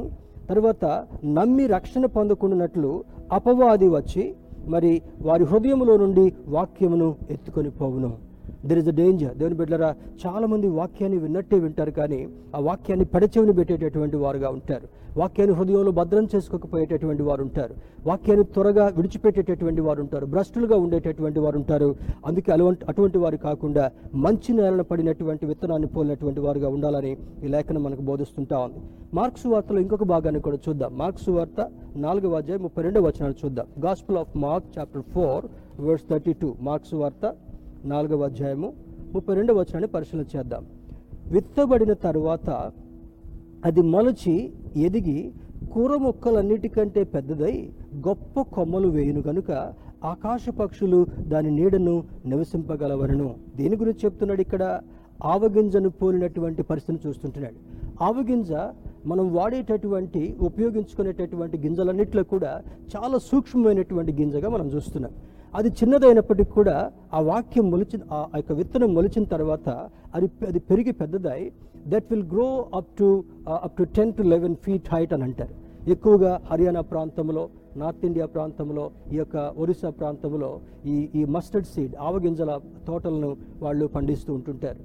తర్వాత నమ్మి రక్షణ పొందుకున్నట్లు అపవాది వచ్చి మరి వారి హృదయములో నుండి వాక్యమును ఎత్తుకొని పోవును. దెర్ ఇస్ అ డేంజర్ దేవుని బిడ్డరా చాలామంది వాక్యాన్ని విన్నట్టే వింటారు కానీ ఆ వాక్యాన్ని పెడచెవిని పెట్టేటటువంటి వారుగా ఉంటారు. వాక్యాన్ని హృదయంలో భద్రం చేసుకోకపోయేటటువంటి వారు ఉంటారు. వాక్యాన్ని త్వరగా విడిచిపెట్టేటటువంటి వారు ఉంటారు. భ్రష్టులుగా ఉండేటటువంటి వారు ఉంటారు. అందుకే అటువంటి అటువంటి వారు కాకుండా మంచి నేలన పడినటువంటి విత్తనాన్ని పోలినటువంటి వారుగా ఉండాలని ఈ లేఖనం మనకు బోధిస్తుంటా ఉంది. మార్క్స్ వార్తలో ఇంకొక భాగాన్ని కూడా చూద్దాం. మార్క్స్ వార్త నాలుగవ అధ్యాయం ముప్పై రెండవ వచనాలు చూద్దాం. Gospel of Mark chapter four verse thirty two marks వార్త నాలుగవ అధ్యాయము ముప్పై రెండవ వచనాన్ని పరిశీలన చేద్దాం. విత్తబడిన తరువాత అది మలచి ఎదిగి కూర మొక్కలన్నిటికంటే పెద్దదై గొప్ప కొమ్మలు వేయును గనుక ఆకాశ పక్షులు దాని నీడను నివసింపగలవరను దేని గురించి చెప్తున్నాడు ఇక్కడ? ఆవగింజను పోలినటువంటి పరిస్థితిని చూస్తుంటున్నాడు. ఆవగింజ మనం వాడేటటువంటి ఉపయోగించుకునేటటువంటి గింజలన్నిట్లో కూడా చాలా సూక్ష్మమైనటువంటి గింజగా మనం చూస్తున్నాం. అది చిన్నదైనప్పటికీ కూడా ఆ వాక్యం మొలిచిన ఆ యొక్క విత్తనం మొలిచిన తర్వాత అది అది పెరిగి పెద్దదై that will grow up to up to ten to eleven feet height అని అంటారు. ఎక్కువగా హర్యానా ప్రాంతంలో నార్త్ ఇండియా ప్రాంతంలో ఈ యొక్క ఒరిస్సా ప్రాంతంలో ఈ ఈ మస్టర్డ్ సీడ్ ఆవగింజల తోటలను వాళ్ళు పండిస్తూ ఉంటుంటారు.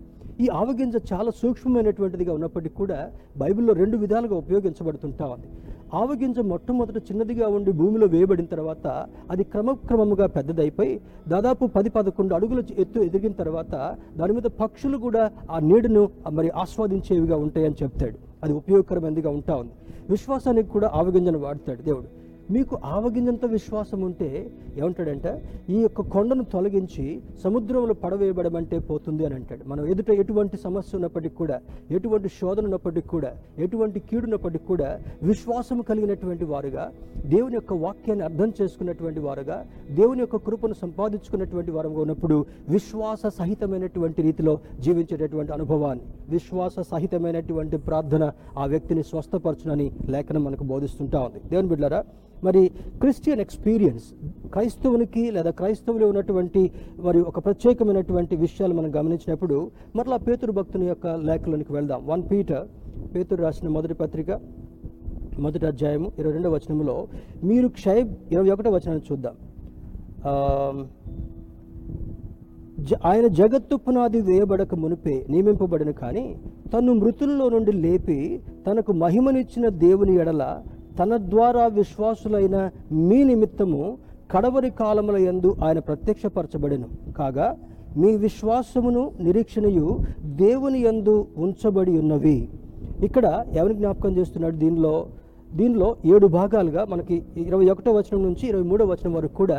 ఈ ఆవగింజ చాలా సూక్ష్మమైనటువంటిదిగా ఉన్నప్పటికీ కూడా బైబిల్లో రెండు విధాలుగా ఉపయోగించబడుతుంటా ఉంది. ఆవగింజ మొట్టమొదట చిన్నదిగా ఉండి భూమిలో వేయబడిన తర్వాత అది క్రమక్రమముగా పెద్దదైపోయి దాదాపు పది పదకొండు అడుగుల ఎత్తు ఎదిగిన తర్వాత దాని మీద పక్షులు కూడా ఆ నీడను మరి ఆస్వాదించేవిగా ఉంటాయని చెప్తాడు. అది ఉపయోగకరమైనదిగా ఉంటా ఉంది. విశ్వాసానికి కూడా ఆవగింజను వాడతాడు దేవుడు. మీకు ఆవగింజంత విశ్వాసం ఉంటే ఏమంటాడంటే? ఈ యొక్క కొండను తొలగించి సముద్రంలో పడవేయబడమంటే పోతుంది అని అంటాడు. మనం ఎదుట ఎటువంటి సమస్య ఉన్నప్పటికీ కూడా ఎటువంటి శోధన ఉన్నప్పటికీ కూడా ఎటువంటి కీడున్నప్పటికీ కూడా విశ్వాసం కలిగినటువంటి వారుగా దేవుని యొక్క వాక్యాన్ని అర్థం చేసుకున్నటువంటి వారుగా దేవుని యొక్క కృపను సంపాదించుకున్నటువంటి వారుగా ఉన్నప్పుడు విశ్వాస సహితమైనటువంటి రీతిలో జీవించేటటువంటి అనుభవాన్ని విశ్వాస సహితమైనటువంటి ప్రార్థన ఆ వ్యక్తిని స్వస్థపరచునని లేఖనం మనకు బోధిస్తుంటా ఉంది. దేవుని బిడ్డరా మరి క్రిస్టియన్ ఎక్స్పీరియన్స్ క్రైస్తవునికి లేదా క్రైస్తవులు ఉన్నటువంటి మరి ఒక ప్రత్యేకమైనటువంటి విషయాలు మనం గమనించినప్పుడు మరలా పేతురు భక్తుని యొక్క లేఖలోనికి వెళ్దాం. వన్ పీటర్ పేతురు రాసిన మొదటి పత్రిక మొదటి అధ్యాయము ఇరవై రెండవ వచనంలో మీరు క్షయ ఇరవై ఒకటో వచనాన్ని చూద్దాం. జ- ఆయన జగత్తు పునాది వేయబడక మునిపే నియమింపబడిన కానీ తను మృతుల్లో నుండి లేపి తనకు మహిమనిచ్చిన దేవుని ఎడల తన ద్వారా విశ్వాసులైన మీ నిమిత్తము కడవరి కాలముల యందు ఆయన ప్రత్యక్షపరచబడెను. కాగా మీ విశ్వాసమును నిరీక్షణయు దేవుని యందు ఉంచబడి ఉన్నవి. ఇక్కడ ఎవరిని జ్ఞాపకం చేస్తున్నాడు? దీనిలో దీనిలో ఏడు భాగాలుగా మనకి ఇరవై ఒకటో వచనం నుంచి ఇరవై మూడో వచనం వరకు కూడా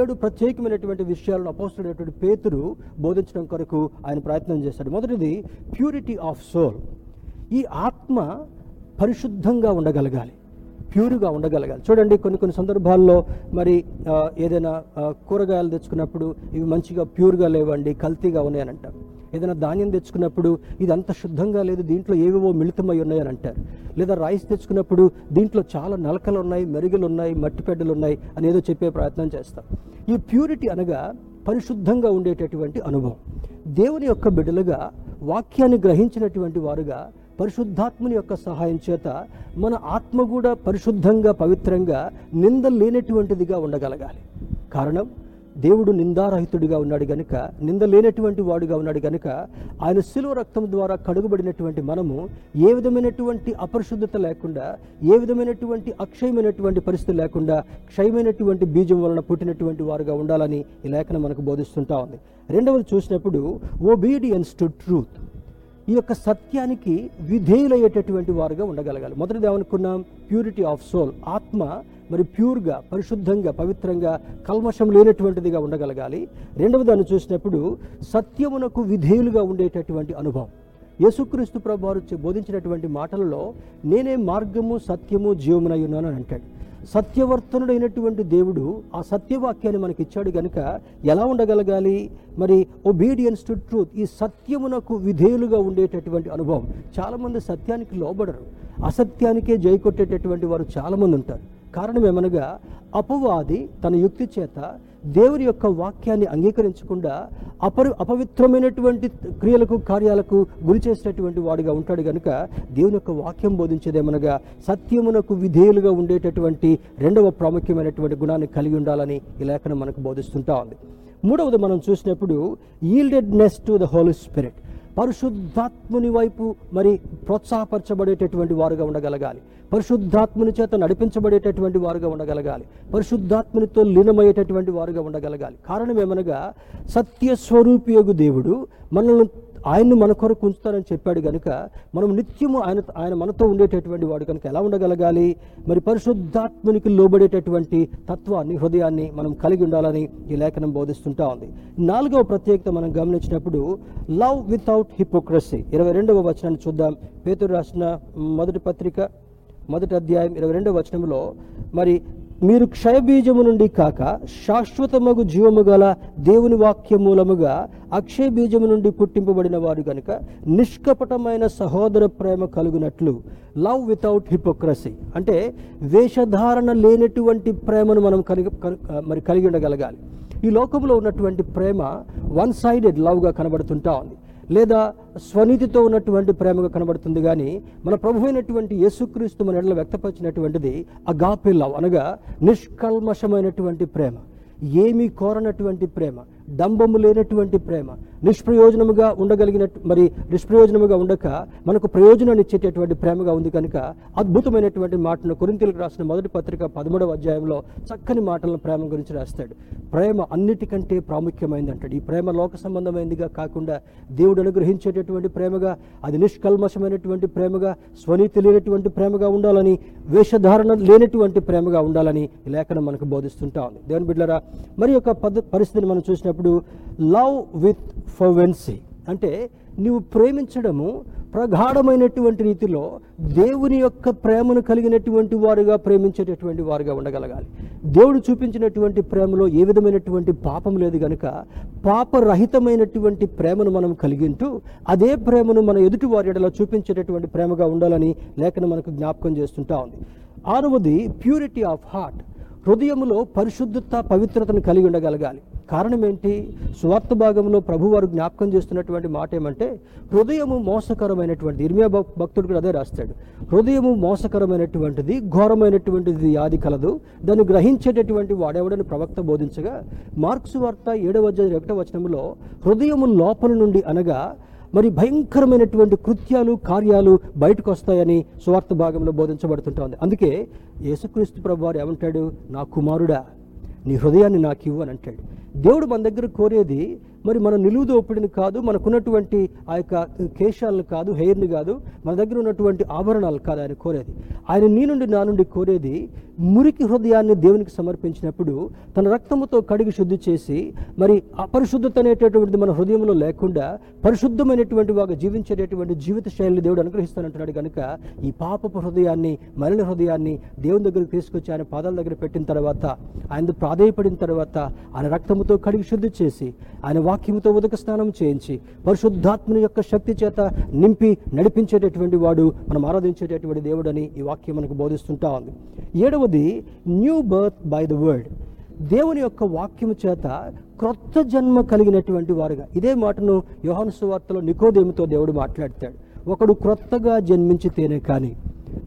ఏడు ప్రత్యేకమైనటువంటి విషయాలను అపోస్తుడైనటువంటి పేతురు బోధించడం కొరకు ఆయన ప్రయత్నం చేశాడు. మొదటిది ప్యూరిటీ ఆఫ్ సోల్ ఈ ఆత్మ పరిశుద్ధంగా ఉండగలగాలి. ప్యూర్గా ఉండగలగాలి. చూడండి కొన్ని కొన్ని సందర్భాల్లో మరి ఏదైనా కూరగాయలు తెచ్చుకున్నప్పుడు ఇవి మంచిగా ప్యూర్గా లేవండి కల్తీగా ఉన్నాయని అంటారు ఏదైనా ధాన్యం తెచ్చుకున్నప్పుడు ఇది అంత శుద్ధంగా లేదు దీంట్లో ఏవేవో మిళితమై ఉన్నాయని అంటారు లేదా రైస్ తెచ్చుకున్నప్పుడు దీంట్లో చాలా నలకలు ఉన్నాయి మెరుగులు ఉన్నాయి మట్టి పెడ్డలు ఉన్నాయి అని ఏదో చెప్పే ప్రయత్నం చేస్తాం ఈ ప్యూరిటీ అనగా పరిశుద్ధంగా ఉండేటటువంటి అనుభవం. దేవుని యొక్క బిడ్డలుగా వాక్యాన్ని గ్రహించినటువంటి వారుగా పరిశుద్ధాత్మని యొక్క సహాయం చేత మన ఆత్మ కూడా పరిశుద్ధంగా పవిత్రంగా నింద లేనటువంటిదిగా ఉండగలగాలి. కారణం దేవుడు నిందారహితుడిగా ఉన్నాడు గనుక నింద లేనటువంటి వాడుగా ఉన్నాడు గనుక ఆయన శిలువ రక్తం ద్వారా కడుగుబడినటువంటి మనము ఏ విధమైనటువంటి అపరిశుద్ధత లేకుండా ఏ విధమైనటువంటి అక్షయమైనటువంటి పరిస్థితి లేకుండా క్షయమైనటువంటి బీజం వలన పుట్టినటువంటి వారుగా ఉండాలని ఈ లేఖనం మనకు బోధిస్తుంటా ఉంది. రెండవది చూసినప్పుడు ఓబీడియన్స్ టు ట్రూత్ ఈ యొక్క సత్యానికి విధేయులయ్యేటటువంటి వారుగా ఉండగలగాలి. మొదటిది ఏమనుకున్నాం? ప్యూరిటీ ఆఫ్ సోల్ ఆత్మ మరి ప్యూర్గా పరిశుద్ధంగా పవిత్రంగా కల్మషం లేనటువంటిదిగా ఉండగలగాలి. రెండవ దాన్ని చూసినప్పుడు సత్యమునకు విధేయులుగా ఉండేటటువంటి అనుభవం. యేసుక్రీస్తు ప్రభు వారు బోధించినటువంటి మాటలలో నేనే మార్గము సత్యము జీవమునై ఉన్నాను అని అంటాడు. సత్యవర్తనుడైనటువంటి దేవుడు ఆ సత్యవాక్యాన్ని మనకి ఇచ్చాడు గనుక ఎలా ఉండగలగాలి? మరి ఒబీడియన్స్ టు ట్రూత్ ఈ సత్యమునకు విధేయులుగా ఉండేటటువంటి అనుభవం. చాలామంది సత్యానికి లోబడరు. అసత్యానికే జై కొట్టేటటువంటి వారు చాలామంది ఉంటారు. కారణం ఏమనగా అపవాది తన యుక్తి చేత దేవుని యొక్క వాక్యాన్ని అంగీకరించకుండా అపరి అపవిత్రమైనటువంటి క్రియలకు కార్యాలకు గురి చేసినటువంటి వాడుగా ఉంటాడు కనుక దేవుని యొక్క వాక్యం బోధించేదేమనగా సత్యమునకు విధేయులుగా ఉండేటటువంటి రెండవ ప్రాముఖ్యమైనటువంటి గుణాన్ని కలిగి ఉండాలని ఈ లేఖనం మనకు బోధిస్తుంటా ఉంది. మూడవది మనం చూసినప్పుడు yieldedness to the Holy Spirit పరిశుద్ధాత్ముని వైపు మరి ప్రోత్సాహపరచబడేటటువంటి వారుగా ఉండగలగాలి. పరిశుద్ధాత్ముని చేత నడిపించబడేటటువంటి వారుగా ఉండగలగాలి. పరిశుద్ధాత్మునితో లీనమయ్యేటటువంటి వారుగా ఉండగలగాలి. కారణం ఏమనగా సత్యస్వరూపియగు దేవుడు మనల్ని ఆయన్ను మన కొరకు ఉంచుతారని చెప్పాడు కనుక మనం నిత్యము ఆయన ఆయన మనతో ఉండేటటువంటి వాడు కనుక ఎలా ఉండగలగాలి? మరి పరిశుద్ధాత్మునికి లోబడేటటువంటి తత్వాన్ని హృదయాన్ని మనం కలిగి ఉండాలని ఈ లేఖనం బోధిస్తుంటా ఉంది. నాలుగవ ప్రత్యేకత మనం గమనించినప్పుడు లవ్ వితౌట్ హిపోక్రసీ. ఇరవై రెండవ వచనాన్ని చూద్దాం. పేతురు రాసిన మొదటి పత్రిక మొదటి అధ్యాయం ఇరవై రెండవ వచనంలో మరి మీరు క్షయబీజము నుండి కాక శాశ్వతమగు జీవము గల దేవుని వాక్య మూలముగా అక్షయ బీజము నుండి పుట్టింపబడిన వారు గనుక నిష్కపటమైన సహోదర ప్రేమ కలుగునట్లు లవ్ వితౌట్ హిపోక్రసీ అంటే వేషధారణ లేనటువంటి ప్రేమను మనం కలిగి మరి కలిగి ఉండగలగాలి. ఈ లోకంలో ఉన్నటువంటి ప్రేమ వన్ సైడెడ్ లవ్గా కనబడుతుంటా ఉంది. లేదా స్వనీతితో ఉన్నటువంటి ప్రేమగా కనబడుతుంది కానీ మన ప్రభు అయినటువంటి యేసుక్రీస్తు మన ఎడల వ్యక్తపరిచినటువంటిది అగాపే లవ్ అనగా నిష్కల్మషమైనటువంటి ప్రేమ ఏమీ కోరనటువంటి ప్రేమ దంభము లేనటువంటి ప్రేమ. నిష్ప్రయోజనముగా ఉండగలిగినట్టు మరి నిష్ప్రయోజనముగా ఉండక మనకు ప్రయోజనాన్ని ఇచ్చేటటువంటి ప్రేమగా ఉంది కనుక అద్భుతమైనటువంటి మాటను కొరింతలకు రాసిన మొదటి పత్రిక పదమూడవ అధ్యాయంలో చక్కని మాటలను ప్రేమ గురించి రాస్తాడు. ప్రేమ అన్నిటికంటే ప్రాముఖ్యమైంది అంటాడు ఈ ప్రేమ లోక సంబంధమైనదిగా కాకుండా దేవుడు అనుగ్రహించేటటువంటి ప్రేమగా అది నిష్కల్మషమైనటువంటి ప్రేమగా స్వనీతి లేనటువంటి ప్రేమగా ఉండాలని వేషధారణ లేనటువంటి ప్రేమగా ఉండాలని లేఖనం మనకు బోధిస్తుంటా ఉంది. దేవుని బిడ్డరా మరి యొక్క పద్ధ పరిస్థితిని మనం చూసినప్పుడు లవ్ విత్ ఫర్వెన్సీ అంటే నీవు ప్రేమించడము ప్రగాఢమైనటువంటి రీతిలో దేవుని యొక్క ప్రేమను కలిగినటువంటి వారుగా ప్రేమించేటటువంటి వారుగా ఉండగలగాలి. దేవుడు చూపించినటువంటి ప్రేమలో ఏ విధమైనటువంటి పాపం లేదు కనుక పాపరహితమైనటువంటి ప్రేమను మనం కలిగింటూ అదే ప్రేమను మన ఎదుటి వారి చూపించేటటువంటి ప్రేమగా ఉండాలని లేఖనం మనకు జ్ఞాపకం చేస్తుంటా ఉంది. ఆరవది ప్యూరిటీ ఆఫ్ హార్ట్. హృదయములో పరిశుద్ధత పవిత్రతను కలిగి ఉండగలగాలి. కారణం ఏంటి స్వార్థ భాగంలో ప్రభువారు జ్ఞాపకం చేస్తున్నటువంటి మాట ఏమంటే హృదయము మోసకరమైనటువంటి ఇర్మియా భక్తుడు కూడా అదే రాస్తాడు. హృదయము మోసకరమైనటువంటిది ఘోరమైనటువంటిది యాది కలదు. దాన్ని గ్రహించేటటువంటి వాడెవడని ప్రవక్త బోధించగా మార్క్స్ వార్త ఏడవ అధ్యాయం ఒకటవ వచనంలో హృదయము లోపల నుండి అనగా మరి భయంకరమైనటువంటి కృత్యాలు కార్యాలు బయటకు వస్తాయని సువార్త భాగంలో బోధించబడుతుంటుంది అందుకే యేసుక్రీస్తు ప్రభు వారు ఏమంటాడు? నా కుమారుడా నీ హృదయాన్ని నాకు ఇవ్వు అని అంటాడు. దేవుడు మన దగ్గర కోరేది మరి మన నిలువు దోపిడిని కాదు మనకున్నటువంటి ఆ యొక్క కేశాలను కాదు హెయిర్ని కాదు మన దగ్గర ఉన్నటువంటి ఆభరణాలు కాదు ఆయన కోరేది. ఆయన నీ నుండి నా నుండి కోరేది మురికి హృదయాన్ని దేవునికి సమర్పించినప్పుడు తన రక్తముతో కడిగి శుద్ధి చేసి మరి అపరిశుద్ధత అనేటటువంటిది మన హృదయంలో లేకుండా పరిశుద్ధమైనటువంటి వాగా జీవించేటటువంటి జీవిత శైలిని దేవుడు అనుగ్రహిస్తానంటున్నాడు కనుక ఈ పాపపు హృదయాన్ని మరణ హృదయాన్ని దేవుని దగ్గరికి తీసుకొచ్చి ఆయన పాదాల దగ్గర పెట్టిన తర్వాత ఆయన ప్రాధేయపడిన తర్వాత ఆయన రక్తముతో కడిగి శుద్ధి చేసి ఆయన వాక్యముతో ఉదక స్నానం చేయించి పరిశుద్ధాత్మని యొక్క శక్తి చేత నింపి నడిపించేటటువంటి వాడు మనం ఆరాధించేటటువంటి దేవుడని ఈ వాక్యం మనకు బోధిస్తుంటా ఉంది. ఏడవది new birth by the word దేవుని యొక్క వాక్యము చేత క్రొత్త జన్మ కలిగినటువంటి వారుగా ఇదే మాటను యోహాను సువార్తలో నికోదేమితో దేవుడు మాట్లాడతాడు. ఒకడు క్రొత్తగా జన్మించితేనే కానీ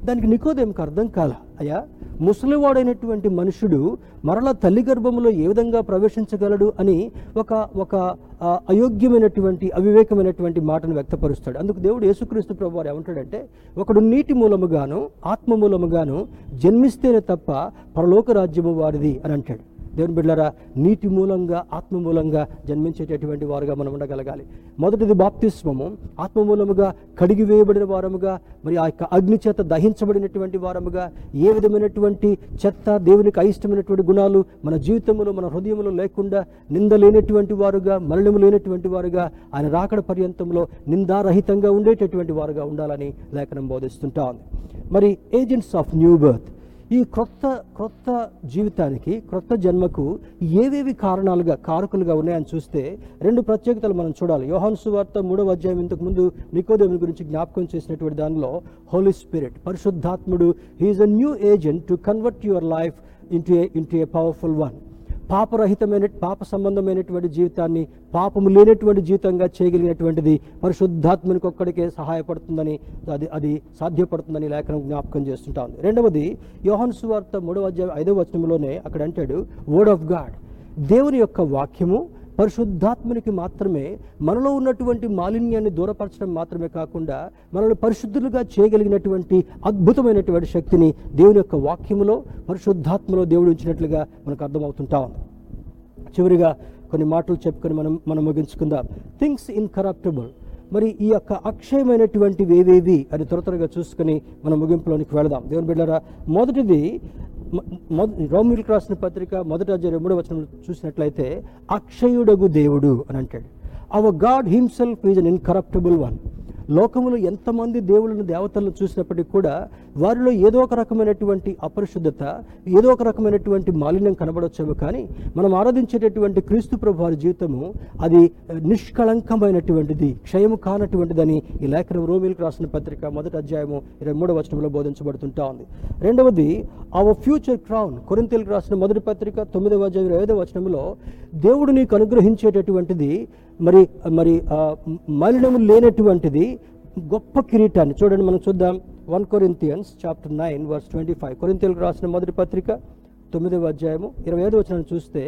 దానికి నికోదేమికి అర్థం కాల? అయ్యా ముసలివాడైనటువంటి మనుషుడు మరల తల్లి గర్భములో ఏ విధంగా ప్రవేశించగలడు అని ఒక ఒక అయోగ్యమైనటువంటి అవివేకమైనటువంటి మాటను వ్యక్తపరుస్తాడు. అందుకు దేవుడు యేసుక్రీస్తు ప్రభు వారు ఏమంటాడంటే ఒకడు నీటి మూలముగాను ఆత్మ మూలముగాను జన్మిస్తేనే తప్ప పరలోక రాజ్యము వారిది అని అంటాడు. దేవుని బిడ్డరా నీటి మూలంగా ఆత్మ మూలంగా జన్మించేటటువంటి వారుగా మనం ఉండగలగాలి. మొదటిది బాప్తిస్మము. ఆత్మ మూలముగా కడిగి వేయబడిన వారముగా మరి ఆ యొక్క అగ్ని చేత దహించబడినటువంటి వారముగా ఏ విధమైనటువంటి చెత్త దేవునికి అయిష్టమైనటువంటి గుణాలు మన జీవితంలో మన హృదయంలో లేకుండా నింద లేనటువంటి వారుగా మరణము లేనటువంటి వారుగా ఆయన రాకడ పర్యంతంలో నిందారహితంగా ఉండేటటువంటి వారుగా ఉండాలని లేఖనం బోధిస్తుంటా. ఉంది మరి ఏజెంట్స్ ఆఫ్ న్యూ బర్త్ ఈ క్రొత్త క్రొత్త జీవితానికి క్రొత్త జన్మకు ఏవేవి కారణాలుగా కారకులుగా ఉన్నాయని చూస్తే రెండు ప్రత్యేకతలు మనం చూడాలి. యోహాను సువార్త మూడవ అధ్యాయం ఇంతకు ముందు నికోదేవుని గురించి జ్ఞాపకం చేసినటువంటి దానిలో హోలీ స్పిరిట్ పరిశుద్ధాత్ముడు he's a new agent to convert your life into a into a powerful one పాపరహితమైన పాప సంబంధమైనటువంటి జీవితాన్ని పాపము లేనటువంటి జీవితంగా చేయగలిగినటువంటిది పరిశుద్ధాత్మనికి ఒక్కడికే సహాయపడుతుందని అది అది సాధ్యపడుతుందని లేఖనం జ్ఞాపకం చేస్తుంటా ఉంది రెండవది యోహన్ సువార్త మూడవ అధ్యాయం ఐదవ వచనంలోనే అక్కడ అంటాడు వర్డ్ ఆఫ్ గాడ్ దేవుని యొక్క వాక్యము పరిశుద్ధాత్మనికి మాత్రమే మనలో ఉన్నటువంటి మాలిన్యాన్ని దూరపరచడం మాత్రమే కాకుండా మనల్ని పరిశుద్ధులుగా చేయగలిగినటువంటి అద్భుతమైనటువంటి శక్తిని దేవుని యొక్క వాక్యములో పరిశుద్ధాత్మలో దేవుడు ఉంచినట్లుగా మనకు అర్థమవుతుంటా ఉంది. చివరిగా కొన్ని మాటలు చెప్పుకొని మనం మనం ముగించుకుందాం. థింగ్స్ ఇన్కరప్టబుల్ మరి ఈ యొక్క అక్షయమైనటువంటివి ఏవేవి అని త్వర త్వరగా చూసుకొని మనం ముగింపులోనికి వెళదాం. దేవుని బిడ్డరా మొదటిది రోమిల్కి రాసిన పత్రిక మొదటి అధ్యాయం మూడో వచనం చూసినట్లయితే అక్షయుడగు దేవుడు అని అంటాడు. Our God himself is an incorruptible one లోకములో ఎంతమంది దేవుళ్ళను దేవతలను చూసినప్పటికీ కూడా వారిలో ఏదో ఒక రకమైనటువంటి అపరిశుద్ధత ఏదో ఒక రకమైనటువంటి మాలిన్యం కనబడొచ్చేమో కానీ మనం ఆరాధించేటటువంటి క్రీస్తు ప్రభు వారి జీవితము అది నిష్కళంకమైనటువంటిది క్షయము కానటువంటిదని ఈ లేఖనం రోమిల్కి రాసిన పత్రిక మొదటి అధ్యాయము ఇరవై మూడవ వచనంలో బోధించబడుతుంటా ఉంది. రెండవది అవర్ ఫ్యూచర్ క్రౌన్ కొరింతలకు రాసిన మొదటి పత్రిక తొమ్మిదవ అధ్యాయం ఇరవై ఐదవ వచనంలో దేవుడు నీకు అనుగ్రహించేటటువంటిది మరి మరి మలినము లేనటువంటిది గొప్ప కిరీటాన్ని చూడండి మనం చూద్దాం. One Corinthians chapter nine verse twenty five. కొరింతలకు రాసిన మొదటి పత్రిక తొమ్మిదవ అధ్యాయము ఇరవై ఐదు వచ్చిన చూస్తే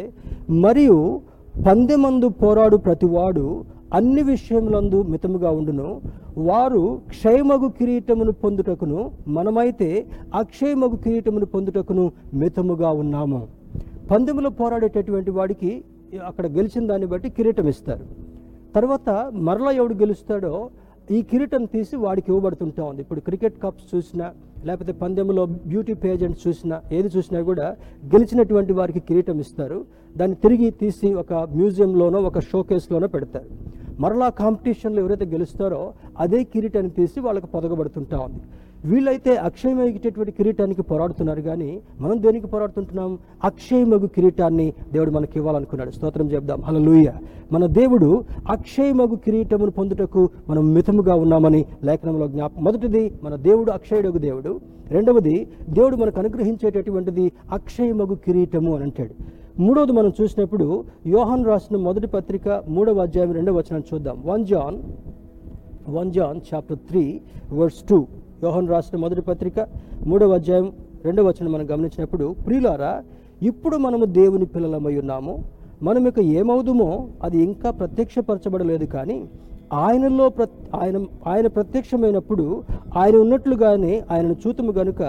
మరియు పందెమందు పోరాడు ప్రతివాడు అన్ని విషయములందు మితముగా ఉండును. వారు క్షయమగు కిరీటమును పొందుటకును మనమైతే అక్షయమగు కిరీటమును పొందుటకును మితముగా ఉన్నాము. పందెములో పోరాడేటటువంటి వాడికి అక్కడ గెలిచిన దాన్ని బట్టి కిరీటం ఇస్తారు. తర్వాత మరలా ఎవడు గెలుస్తాడో ఈ కిరీటం తీసి వాడికి ఇవ్వబడుతుంటా ఉంది. ఇప్పుడు క్రికెట్ కప్స్ చూసినా లేకపోతే పందెంలో బ్యూటీ పేజెంట్ చూసినా ఏది చూసినా కూడా గెలిచినటువంటి వారికి కిరీటం ఇస్తారు. దాన్ని తిరిగి తీసి ఒక మ్యూజియంలోనో ఒక షోకేస్లోనో పెడతారు. మరలా కాంపిటీషన్లో ఎవరైతే గెలుస్తారో అదే కిరీటాన్ని తీసి వాళ్ళకి పొదగబడుతుంటా ఉంది. వీళ్ళైతే అక్షయమగిటేటువంటి కిరీటానికి పోరాడుతున్నారు కానీ మనం దేనికి పోరాడుతుంటున్నాం? అక్షయమగు కిరీటాన్ని దేవుడు మనకి ఇవ్వాలనుకున్నాడు. స్తోత్రం చెప్దాం. లూయ మన దేవుడు అక్షయమగు కిరీటమును పొందుటకు మనం మితముగా ఉన్నామని లేఖనంలో జ్ఞాపకం మొదటిది మన దేవుడు అక్షయుడగు దేవుడు. రెండవది దేవుడు మనకు అనుగ్రహించేటటువంటిది అక్షయమగు కిరీటము అని అంటాడు. మూడవది మనం చూసినప్పుడు యోహాన్ రాసిన మొదటి పత్రిక మూడవ అధ్యాయం రెండవ వచనం చూద్దాం. One John one John chapter three verse two. యోహన్ రాసిన మొదటి పత్రిక మూడవ అధ్యాయం రెండవ వచనం మనం గమనించినప్పుడు ప్రియులారా ఇప్పుడు మనము దేవుని పిల్లలమై ఉన్నాము. మనం ఇక ఏమవుదుమో అది ఇంకా ప్రత్యక్షపరచబడలేదు కానీ ఆయనలో ప్ర ఆయన ఆయన ప్రత్యక్షమైనప్పుడు ఆయన ఉన్నట్లుగానే ఆయనను చూతుము గనుక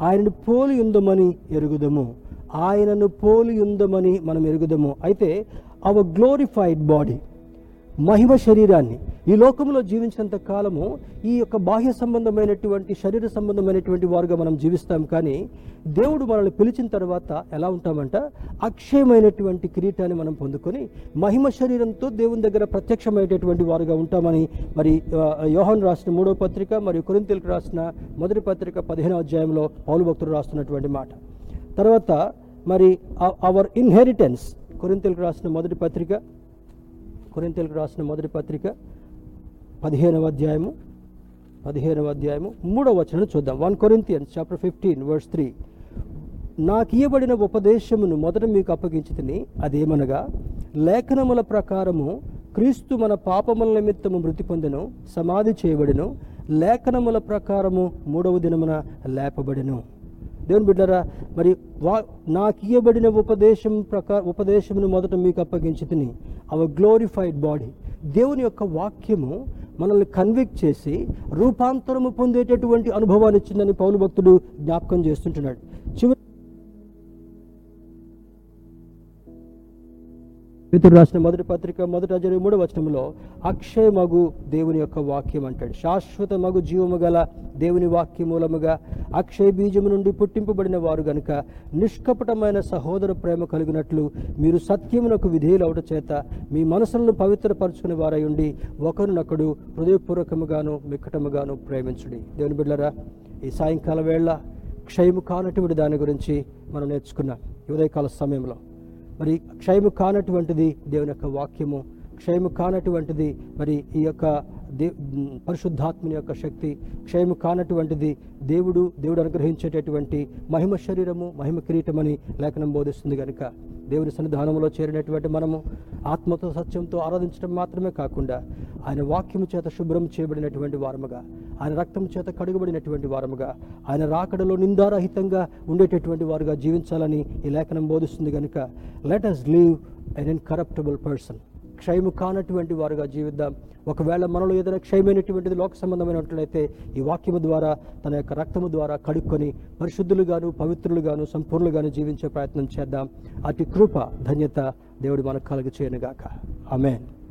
ఆయనను పోలి ఉందమని ఎరుగుదము. ఆయనను పోలి ఉందమని మనం ఎరుగుదము. అయితే అవర్ గ్లోరిఫైడ్ బాడీ మహిమ శరీరాన్ని. ఈ లోకంలో జీవించినంత కాలము ఈ యొక్క బాహ్య సంబంధమైనటువంటి శరీర సంబంధమైనటువంటి వారుగా మనం జీవిస్తాం. కానీ దేవుడు మనల్ని పిలిచిన తర్వాత ఎలా ఉంటామంట? అక్షయమైనటువంటి కిరీటాన్ని మనం పొందుకొని మహిమ శరీరంతో దేవుని దగ్గర ప్రత్యక్షమైనటువంటి వారుగా ఉంటామని మరి యోహన్ రాసిన మూడో పత్రిక మరియు కొరింతలకు రాసిన మొదటి పత్రిక పదిహేనో అధ్యాయంలో పౌలు భక్తులు రాస్తున్నటువంటి మాట. తర్వాత మరి అవర్ ఇన్హెరిటెన్స్ కొరింతలకు రాసిన మొదటి పత్రిక కొరింతలకు రాసిన మొదటి పత్రిక పదిహేనవ అధ్యాయము పదిహేనవ అధ్యాయము మూడవ వచనం చూద్దాం. One Corinthians chapter fifteen verse three. నాకు ఇవ్వబడిన ఉపదేశమును మొదట మీకు అప్పగించి తిని అదేమనగా లేఖనముల ప్రకారము క్రీస్తు మన పాపముల నిమిత్తము మృతి పొందెను సమాధి చేయబడిను లేఖనముల ప్రకారము మూడవ దినమున లేపబడిను. దేవుని బిడ్డరా మరి వా నాకు ఇవ్వబడిన ఉపదేశం ప్రకార ఉపదేశమును మొదట మీకు అప్పగించి తిని అవర్ గ్లోరిఫైడ్ బాడీ దేవుని యొక్క వాక్యము మనల్ని కన్విక్ట్ చేసి రూపాంతరము పొందేటటువంటి అనుభవాన్ని ఇచ్చిందని పౌలు భక్తుడు జ్ఞాపకం చేస్తుంటున్నాడు. చివరి పేతురు రాసిన మొదటి పత్రిక మొదటి అజరు మూడు వచనంలో అక్షయమగు దేవుని యొక్క వాక్యం అంటాడు. శాశ్వత మగు జీవము గల దేవుని వాక్య మూలముగా అక్షయ బీజము నుండి పుట్టింపబడిన వారు గనుక నిష్కపటమైన సహోదర ప్రేమ కలిగినట్లు మీరు సత్యమునకు విధేయులవట చేత మీ మనసులను పవిత్రపరచుకునే వారై ఉండి ఒకరినొకడు హృదయపూర్వకముగాను మిక్కటముగాను ప్రేమించుడి. దేవుని బిడ్డరా ఈ సాయంకాల వేళ క్షయము కానటువంటి దాని గురించి మనం నేర్చుకున్నాం ఉదయకాల సమయంలో మరి క్షయము కానటువంటిది దేవుని యొక్క వాక్యము క్షయము కానటువంటిది మరి ఈ యొక్క దే పరిశుద్ధాత్మని యొక్క శక్తి క్షయము కానటువంటిది దేవుడు దేవుడు అనుగ్రహించేటటువంటి మహిమ శరీరము మహిమ కిరీటమని లేఖనం బోధిస్తుంది కనుక దేవుని సన్నిధానంలో చేరినటువంటి మనము ఆత్మతో సత్యంతో ఆరాధించడం మాత్రమే కాకుండా ఆయన వాక్యము చేత శుభ్రం చేయబడినటువంటి వారముగా ఆయన రక్తం చేత కడుగబడినటువంటి వారముగా ఆయన రాకడలో నిందారహితంగా ఉండేటటువంటి వారుగా జీవించాలని ఈ లేఖనం బోధిస్తుంది కనుక let us live incorruptible person క్షయము కానటువంటి వారుగా జీవిద్దాం. ఒకవేళ మనలో ఏదైనా క్షయమైనటువంటిది లోక సంబంధమైనట్లయితే ఈ వాక్యము ద్వారా తన యొక్క రక్తము ద్వారా కడుక్కొని పరిశుద్ధులుగాను పవిత్రులుగాను సంపూర్ణులుగాను జీవించే ప్రయత్నం చేద్దాం. అతి కృప ధన్యత దేవుడు మనకు కలుగు చేయనుగాక. ఆమెన్.